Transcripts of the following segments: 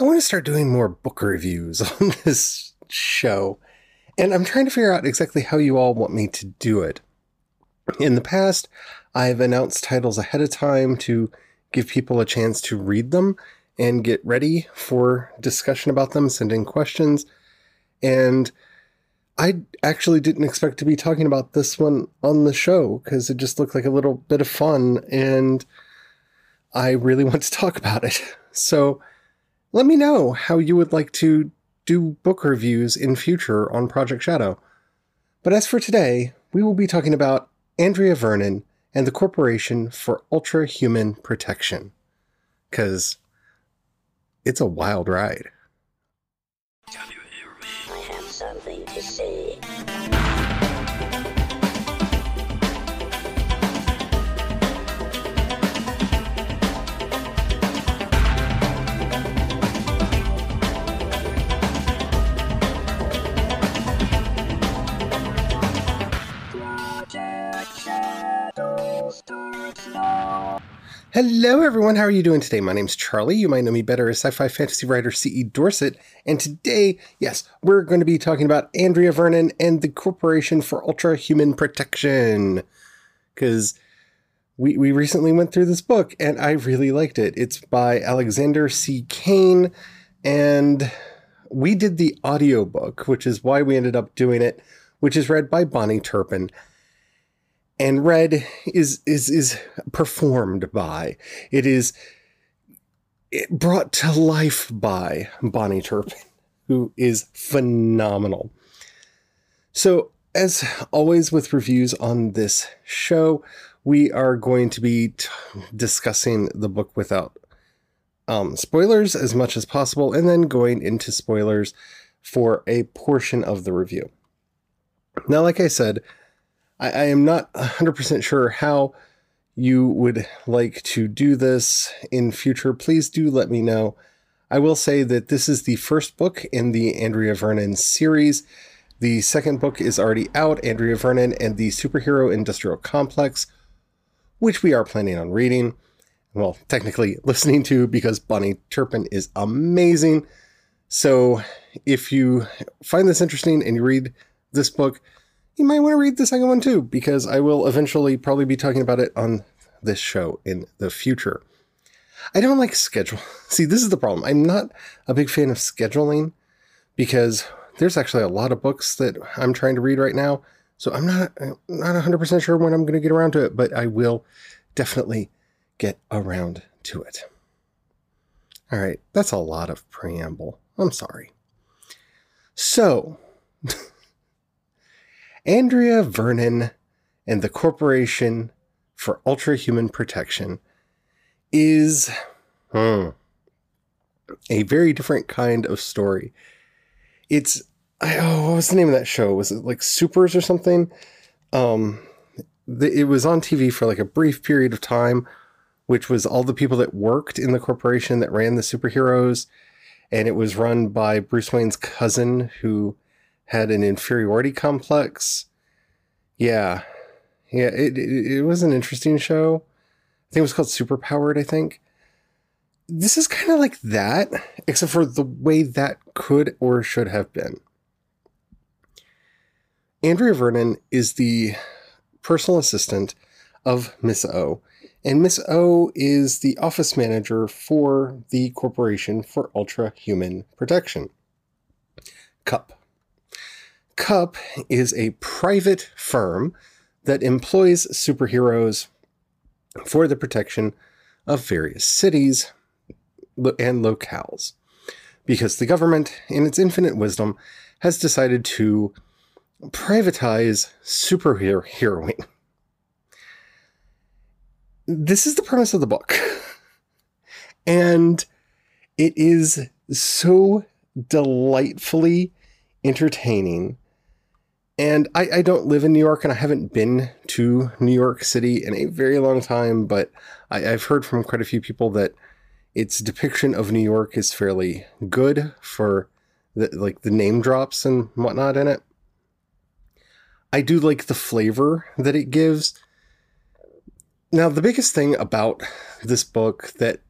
I want to start doing more book reviews on this show, and I'm trying to figure out exactly how you all want me to do it. In the past, I've announced titles ahead of time to give people a chance to read them and get ready for discussion about them, send in questions. And I actually didn't expect to be talking about this one on the show because it just looked like a little bit of fun and I really want to talk about it. So let me know how you would like to do book reviews in future on Project Shadow. But as for today, we will be talking about Andrea Vernon and the Corporation for Ultra Human Protection. Because it's a wild ride. Hello, everyone. How are you doing today? My name's Charlie. You might know me better as sci fi fantasy writer C.E. Dorsett. And today, yes, we're going to be talking about Andrea Vernon and the Corporation for Ultra Human Protection. Because we, we recently went through this book and I really liked it. It's by Alexander C. Kane. And we did the audiobook, which is why we ended up doing it, which is read by Bonnie Turpin and red is is is performed by it is brought to life by Bonnie Turpin, who is phenomenal. So, as always with reviews on this show, we are going to be t- discussing the book without um, spoilers as much as possible, and then going into spoilers for a portion of the review. Now, like I said, I, I am not 100% sure how you would like to do this in future. Please do let me know. I will say that this is the first book in the Andrea Vernon series. The second book is already out Andrea Vernon and the Superhero Industrial Complex, which we are planning on reading. Well, technically listening to because Bonnie Turpin is amazing. So if you find this interesting and you read this book, you might want to read the second one too, because I will eventually probably be talking about it on this show in the future. I don't like schedule. See, this is the problem. I'm not a big fan of scheduling because there's actually a lot of books that I'm trying to read right now. So I'm not uh, not 100% sure when I'm going to get around to it, but I will definitely get around to it. All right, that's a lot of preamble. I'm sorry. So, Andrea Vernon and the Corporation for Ultra Human Protection is hmm, a very different kind of story. It's I, oh, what was the name of that show? Was it like Supers or something? Um, the, it was on TV for like a brief period of time, which was all the people that worked in the corporation that ran the superheroes, and it was run by Bruce Wayne's cousin who had an inferiority complex. Yeah. Yeah, it, it, it was an interesting show. I think it was called Superpowered, I think. This is kind of like that, except for the way that could or should have been. Andrea Vernon is the personal assistant of Miss O, and Miss O is the office manager for the Corporation for Ultra Human Protection. CUP. CUP is a private firm that employs superheroes for the protection of various cities and locales. Because the government, in its infinite wisdom, has decided to privatize superheroing. This is the premise of the book. And it is so delightfully entertaining and I, I, don't live in New York and I haven't been to New York City in a very long time, but I, have heard from quite a few people that its depiction of New York is fairly good for the, like the name drops and whatnot in it. I do like the flavor that it gives. Now, the biggest thing about this book that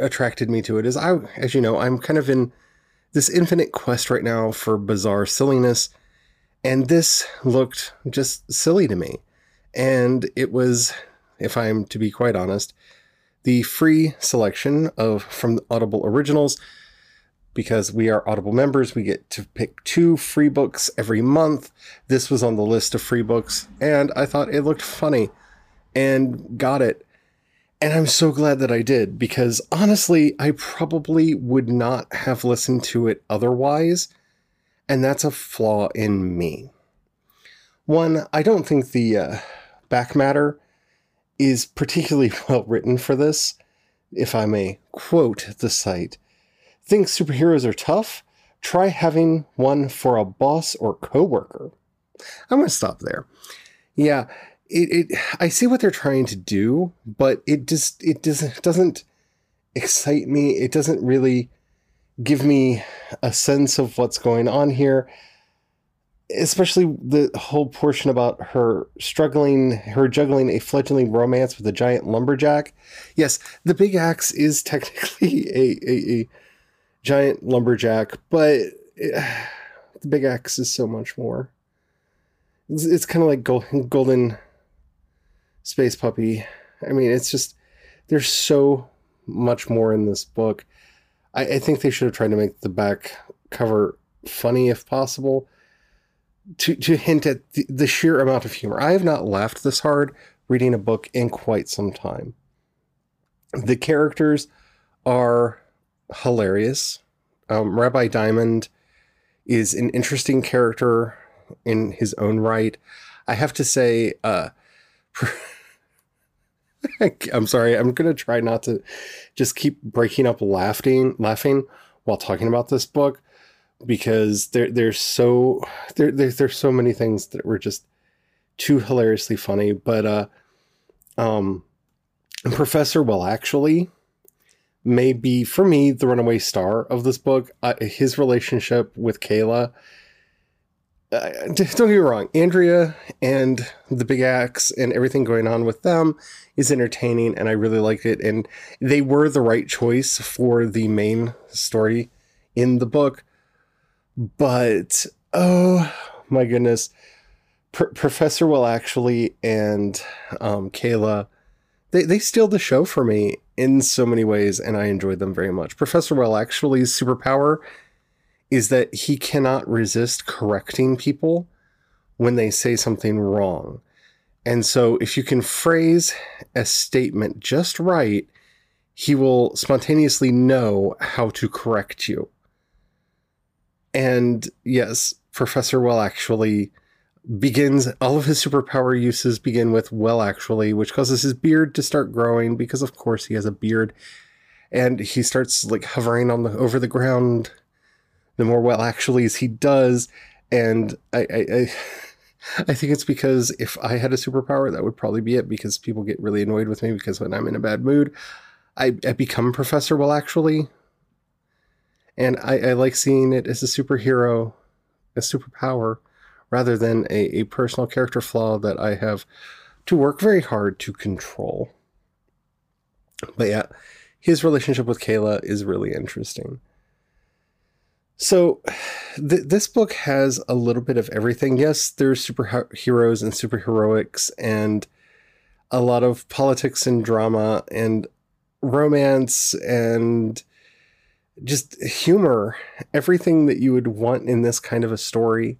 attracted me to it is I, as you know, I'm kind of in this infinite quest right now for bizarre silliness, and this looked just silly to me. And it was, if I'm to be quite honest, the free selection of from Audible Originals. Because we are Audible members, we get to pick two free books every month. This was on the list of free books, and I thought it looked funny and got it. And I'm so glad that I did because honestly, I probably would not have listened to it otherwise. And that's a flaw in me. One, I don't think the uh, back matter is particularly well written for this. If I may quote the site, think superheroes are tough? Try having one for a boss or coworker. I'm going to stop there. Yeah, it, it I see what they're trying to do, but it just it doesn't doesn't excite me. It doesn't really give me a sense of what's going on here. Especially the whole portion about her struggling, her juggling a fledgling romance with a giant lumberjack. Yes, the big axe is technically a, a, a giant lumberjack, but it, the big axe is so much more. It's, it's kind of like golden Space Puppy. I mean, it's just there's so much more in this book. I, I think they should have tried to make the back cover funny if possible. To to hint at the, the sheer amount of humor. I have not laughed this hard reading a book in quite some time. The characters are hilarious. Um, Rabbi Diamond is an interesting character in his own right. I have to say, uh, I'm sorry. I'm gonna try not to just keep breaking up laughing, laughing while talking about this book because there there's so there, there there's so many things that were just too hilariously funny. But uh, um, Professor Well actually may be for me the runaway star of this book. Uh, his relationship with Kayla uh, don't get me wrong, Andrea and the Big Axe and everything going on with them is entertaining, and I really liked it. And they were the right choice for the main story in the book. But oh my goodness, P- Professor Well actually and um, Kayla, they they steal the show for me in so many ways, and I enjoyed them very much. Professor Well actually's superpower is that he cannot resist correcting people when they say something wrong. And so, if you can phrase a statement just right, he will spontaneously know how to correct you. And yes, Professor Well actually begins all of his superpower uses begin with well actually, which causes his beard to start growing because of course he has a beard. And he starts like hovering on the over the ground the more well actuallys he does. And I, I, I, I think it's because if I had a superpower, that would probably be it because people get really annoyed with me because when I'm in a bad mood, I, I become Professor Well actually. And I, I like seeing it as a superhero, a superpower, rather than a, a personal character flaw that I have to work very hard to control. But yeah, his relationship with Kayla is really interesting. So, th- this book has a little bit of everything. Yes, there's superheroes and superheroics, and a lot of politics and drama, and romance, and just humor. Everything that you would want in this kind of a story.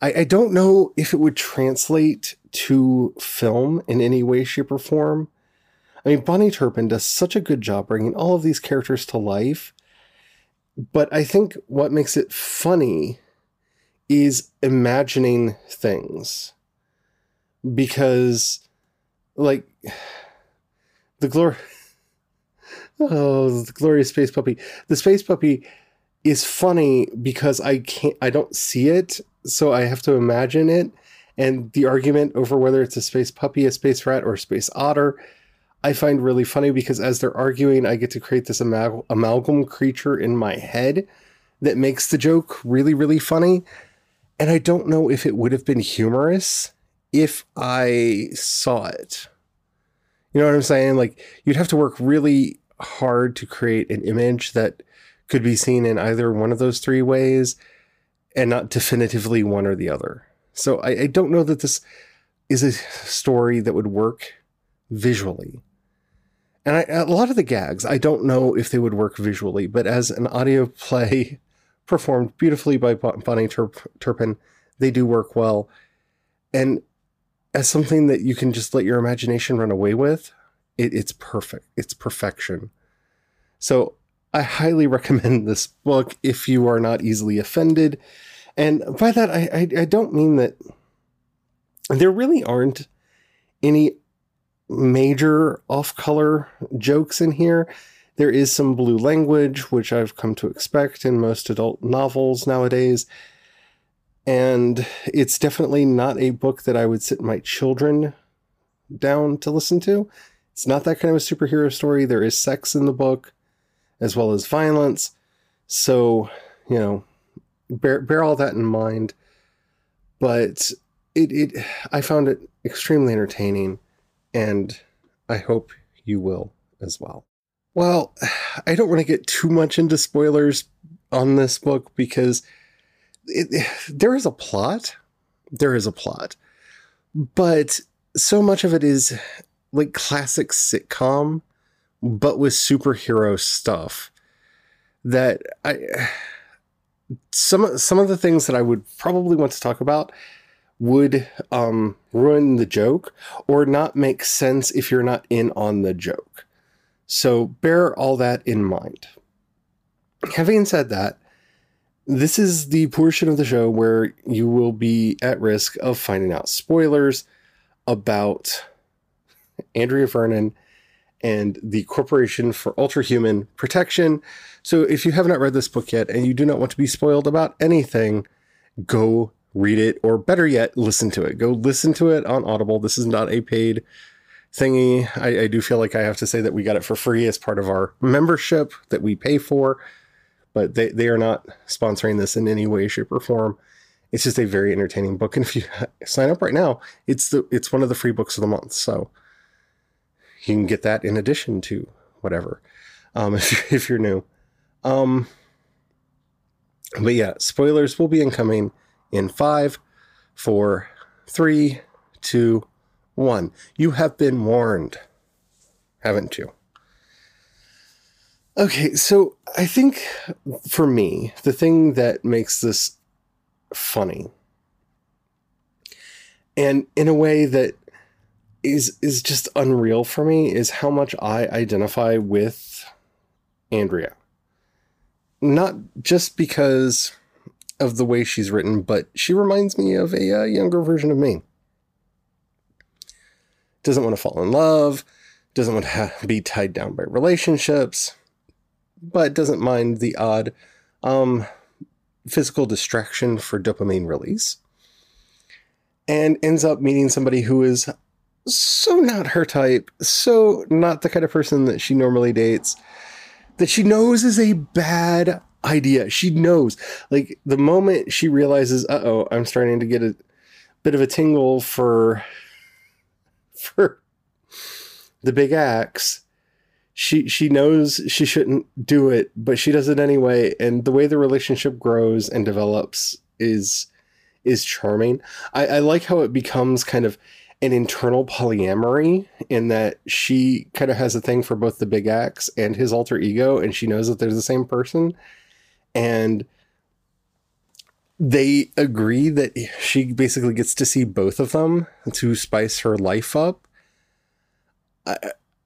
I, I don't know if it would translate to film in any way, shape, or form. I mean, Bonnie Turpin does such a good job bringing all of these characters to life but I think what makes it funny is imagining things. Because, like, the glory. Oh, the glorious space puppy. The space puppy is funny because I can't, I don't see it, so I have to imagine it. And the argument over whether it's a space puppy, a space rat, or a space otter I find really funny because as they're arguing, I get to create this amal- amalgam creature in my head that makes the joke really, really funny. And I don't know if it would have been humorous if I saw it. You know what I'm saying? Like, you'd have to work really hard to create an image that could be seen in either one of those three ways and not definitively one or the other. So I, I don't know that this is a story that would work visually. And I, a lot of the gags, I don't know if they would work visually, but as an audio play performed beautifully by Bonnie Turp- Turpin, they do work well. And as something that you can just let your imagination run away with, it, it's perfect. It's perfection. So I highly recommend this book if you are not easily offended. And by that, I, I, I don't mean that there really aren't any major off color jokes in here. There is some blue language, which I've come to expect in most adult novels nowadays. And it's definitely not a book that I would sit my children down to listen to. It's not that kind of a superhero story. There is sex in the book, as well as violence. So, you know, bear, bear all that in mind. But it, it, I found it extremely entertaining, and I hope you will as well. Well, I don't want to get too much into spoilers on this book because it, there is a plot. There is a plot. But so much of it is like classic sitcom, but with superhero stuff that I some some of the things that I would probably want to talk about would um, ruin the joke or not make sense if you're not in on the joke. So bear all that in mind. Having said that, this is the portion of the show where you will be at risk of finding out spoilers about Andrea Vernon and the Corporation for Ultrahuman Protection. So if you have not read this book yet and you do not want to be spoiled about anything, go read it, or better yet, listen to it. Go listen to it on Audible. This is not a paid thingy. I, I do feel like I have to say that we got it for free as part of our membership that we pay for but they, they are not sponsoring this in any way, shape, or form. It's just a very entertaining book, and if you sign up right now, it's the it's one of the free books of the month. So you can get that in addition to whatever, um, if if you're new. Um, but yeah, spoilers will be incoming in five, four, three, two, one. You have been warned, haven't you? Okay, so I think for me, the thing that makes this funny and in a way that is is just unreal for me is how much I identify with Andrea. Not just because of the way she's written, but she reminds me of a uh, younger version of me. Doesn't want to fall in love, doesn't want to be tied down by relationships, but doesn't mind the odd um, physical distraction for dopamine release. And ends up meeting somebody who is so not her type, so not the kind of person that she normally dates, that she knows is a bad idea. She knows. Like the moment she realizes, uh oh, I'm starting to get a bit of a tingle for for the big axe she she knows she shouldn't do it, but she does it anyway. And the way the relationship grows and develops is is charming. I, I like how it becomes kind of an internal polyamory in that she kind of has a thing for both the big axe and his alter ego, and she knows that they're the same person. And they agree that she basically gets to see both of them to spice her life up. I,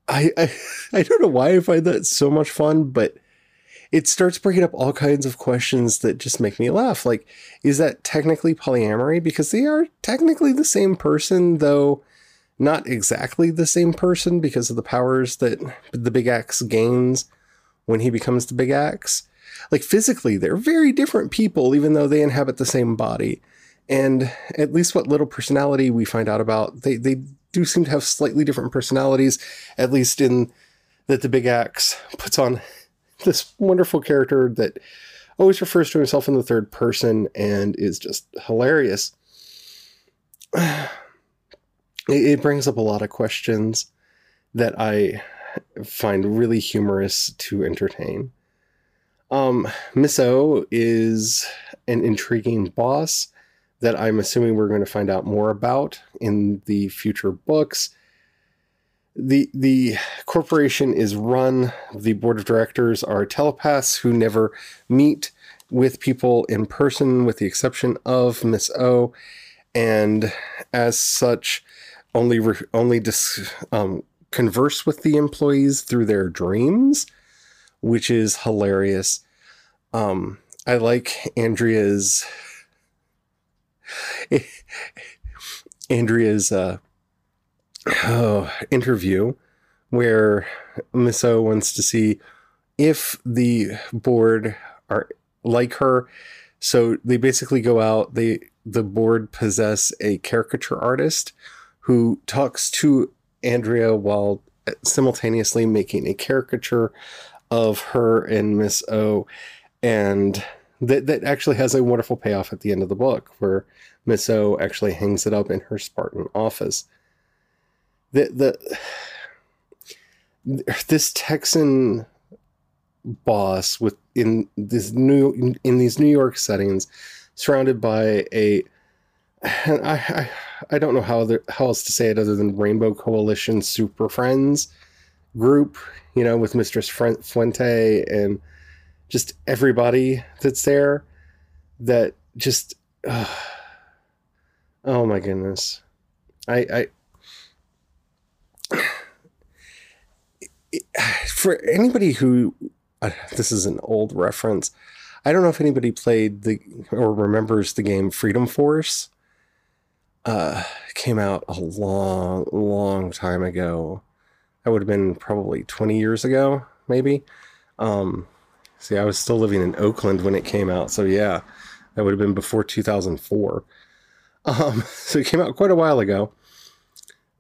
I, I I don't know why I find that so much fun, but it starts bringing up all kinds of questions that just make me laugh. Like, is that technically polyamory? Because they are technically the same person, though not exactly the same person because of the powers that the Big Axe gains when he becomes the Big Axe. Like, physically, they're very different people, even though they inhabit the same body. And at least what little personality we find out about, they, they do seem to have slightly different personalities, at least in that the Big Axe puts on this wonderful character that always refers to himself in the third person and is just hilarious. It, brings up a lot of questions that I find really humorous to entertain. Um, Miss O is an intriguing boss that I'm assuming we're going to find out more about in the future books. The the corporation is run, the board of directors are telepaths who never meet with people in person with the exception of Miss O and as such only re- only dis- um, converse with the employees through their dreams, which is hilarious. Um, I like Andrea's Andrea's uh, oh, interview where Miss O wants to see if the board are like her. So they basically go out. They the board possess a caricature artist who talks to Andrea while simultaneously making a caricature of her and Miss O, and that that actually has a wonderful payoff at the end of the book where Miss O actually hangs it up in her Spartan office. The the this Texan boss with in this new in these New York settings, surrounded by a I I, I don't know how the, how else to say it other than Rainbow Coalition Super Friends group, you know, with Mistress Fuente and just everybody that's there that just uh, oh my goodness. I i for anybody who uh, this is an old reference. I don't know if anybody played the or remembers the game freedom force. Uh came out a long long time ago that would have been probably 20 years ago maybe um See, I was still living in Oakland when it came out, so yeah, that would have been before 2004. Um, so it came out quite a while ago.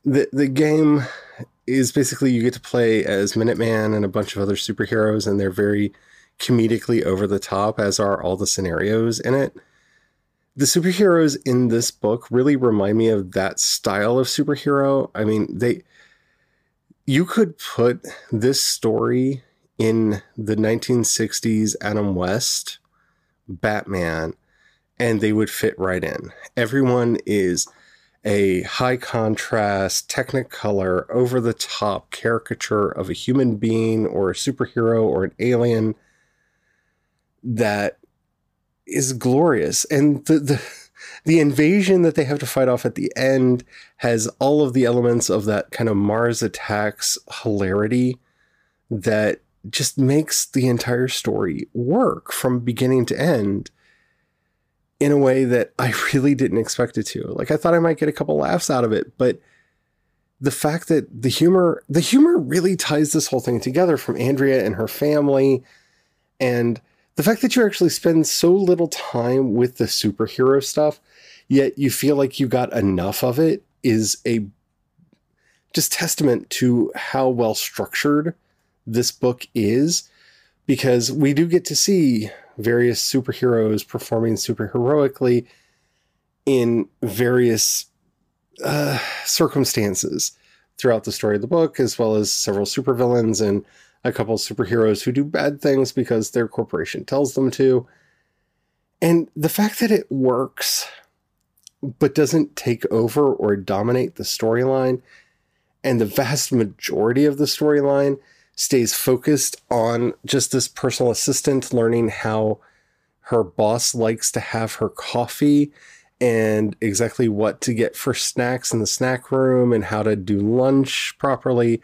The the game is basically you get to play as Minuteman and a bunch of other superheroes, and they're very comedically over the top, as are all the scenarios in it. The superheroes in this book really remind me of that style of superhero. I mean, they you could put this story in the 1960s Adam West Batman, and they would fit right in. Everyone is a high contrast, technicolor, over the top caricature of a human being or a superhero or an alien that is glorious. And the, the the invasion that they have to fight off at the end has all of the elements of that kind of Mars attacks hilarity that just makes the entire story work from beginning to end in a way that I really didn't expect it to. Like I thought I might get a couple laughs out of it, but the fact that the humor the humor really ties this whole thing together from Andrea and her family and the fact that you actually spend so little time with the superhero stuff yet you feel like you got enough of it is a just testament to how well structured this book is because we do get to see various superheroes performing super heroically in various uh, circumstances throughout the story of the book, as well as several supervillains and a couple superheroes who do bad things because their corporation tells them to. And the fact that it works, but doesn't take over or dominate the storyline, and the vast majority of the storyline stays focused on just this personal assistant learning how her boss likes to have her coffee and exactly what to get for snacks in the snack room and how to do lunch properly.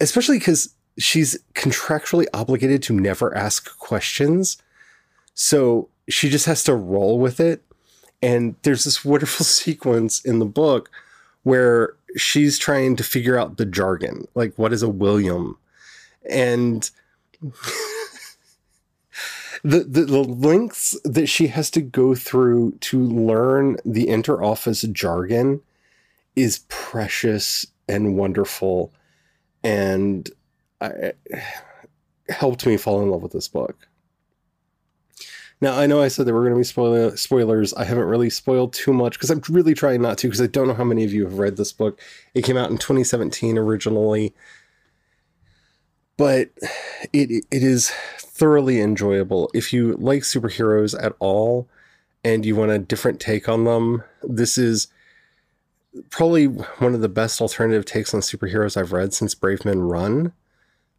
Especially because she's contractually obligated to never ask questions. So she just has to roll with it. And there's this wonderful sequence in the book where she's trying to figure out the jargon, like what is a William, and the, the the lengths that she has to go through to learn the interoffice jargon is precious and wonderful, and I, helped me fall in love with this book. Now, I know I said there were going to be spoiler, spoilers. I haven't really spoiled too much because I'm really trying not to because I don't know how many of you have read this book. It came out in 2017 originally. but it it is thoroughly enjoyable. If you like superheroes at all and you want a different take on them, this is probably one of the best alternative takes on superheroes I've read since Brave Men Run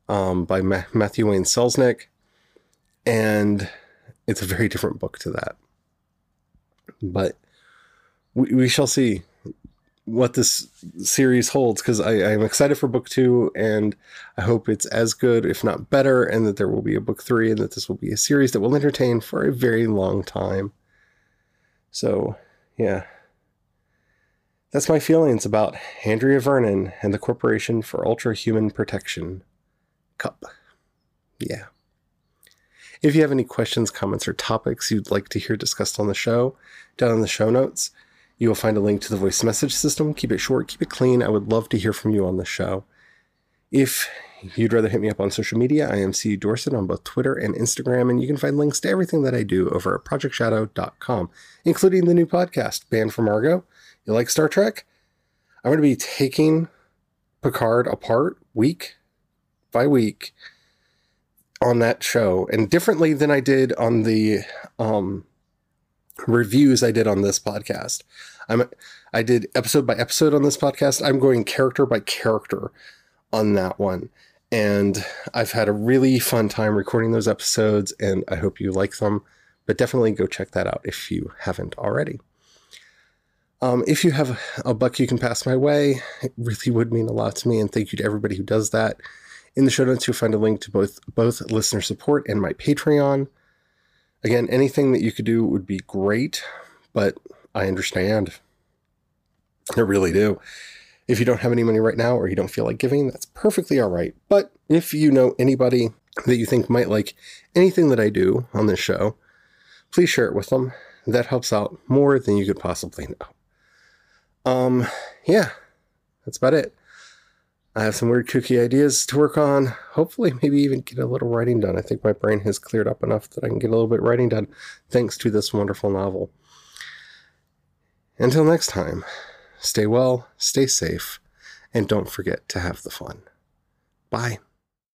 um, by Ma- Matthew Wayne Selznick. And it's a very different book to that. But we, we shall see what this series holds because I'm excited for book two and I hope it's as good, if not better, and that there will be a book three and that this will be a series that will entertain for a very long time. So, yeah. That's my feelings about Andrea Vernon and the Corporation for Ultra Human Protection. Cup. Yeah. If you have any questions, comments, or topics you'd like to hear discussed on the show, down in the show notes, you will find a link to the voice message system. Keep it short, keep it clean. I would love to hear from you on the show. If you'd rather hit me up on social media, I am C. Dorsett on both Twitter and Instagram, and you can find links to everything that I do over at projectshadow.com, including the new podcast, Banned from Argo. You like Star Trek? I'm going to be taking Picard apart week by week on that show and differently than I did on the um, reviews I did on this podcast. I'm I did episode by episode on this podcast. I'm going character by character on that one. And I've had a really fun time recording those episodes and I hope you like them. But definitely go check that out if you haven't already. Um, if you have a buck you can pass my way, it really would mean a lot to me. And thank you to everybody who does that. In the show notes, you'll find a link to both both listener support and my Patreon. Again, anything that you could do would be great, but I understand. I really do. If you don't have any money right now or you don't feel like giving, that's perfectly all right. But if you know anybody that you think might like anything that I do on this show, please share it with them. That helps out more than you could possibly know. Um, yeah, that's about it. I have some weird kooky ideas to work on. Hopefully, maybe even get a little writing done. I think my brain has cleared up enough that I can get a little bit writing done thanks to this wonderful novel. Until next time, stay well, stay safe, and don't forget to have the fun. Bye.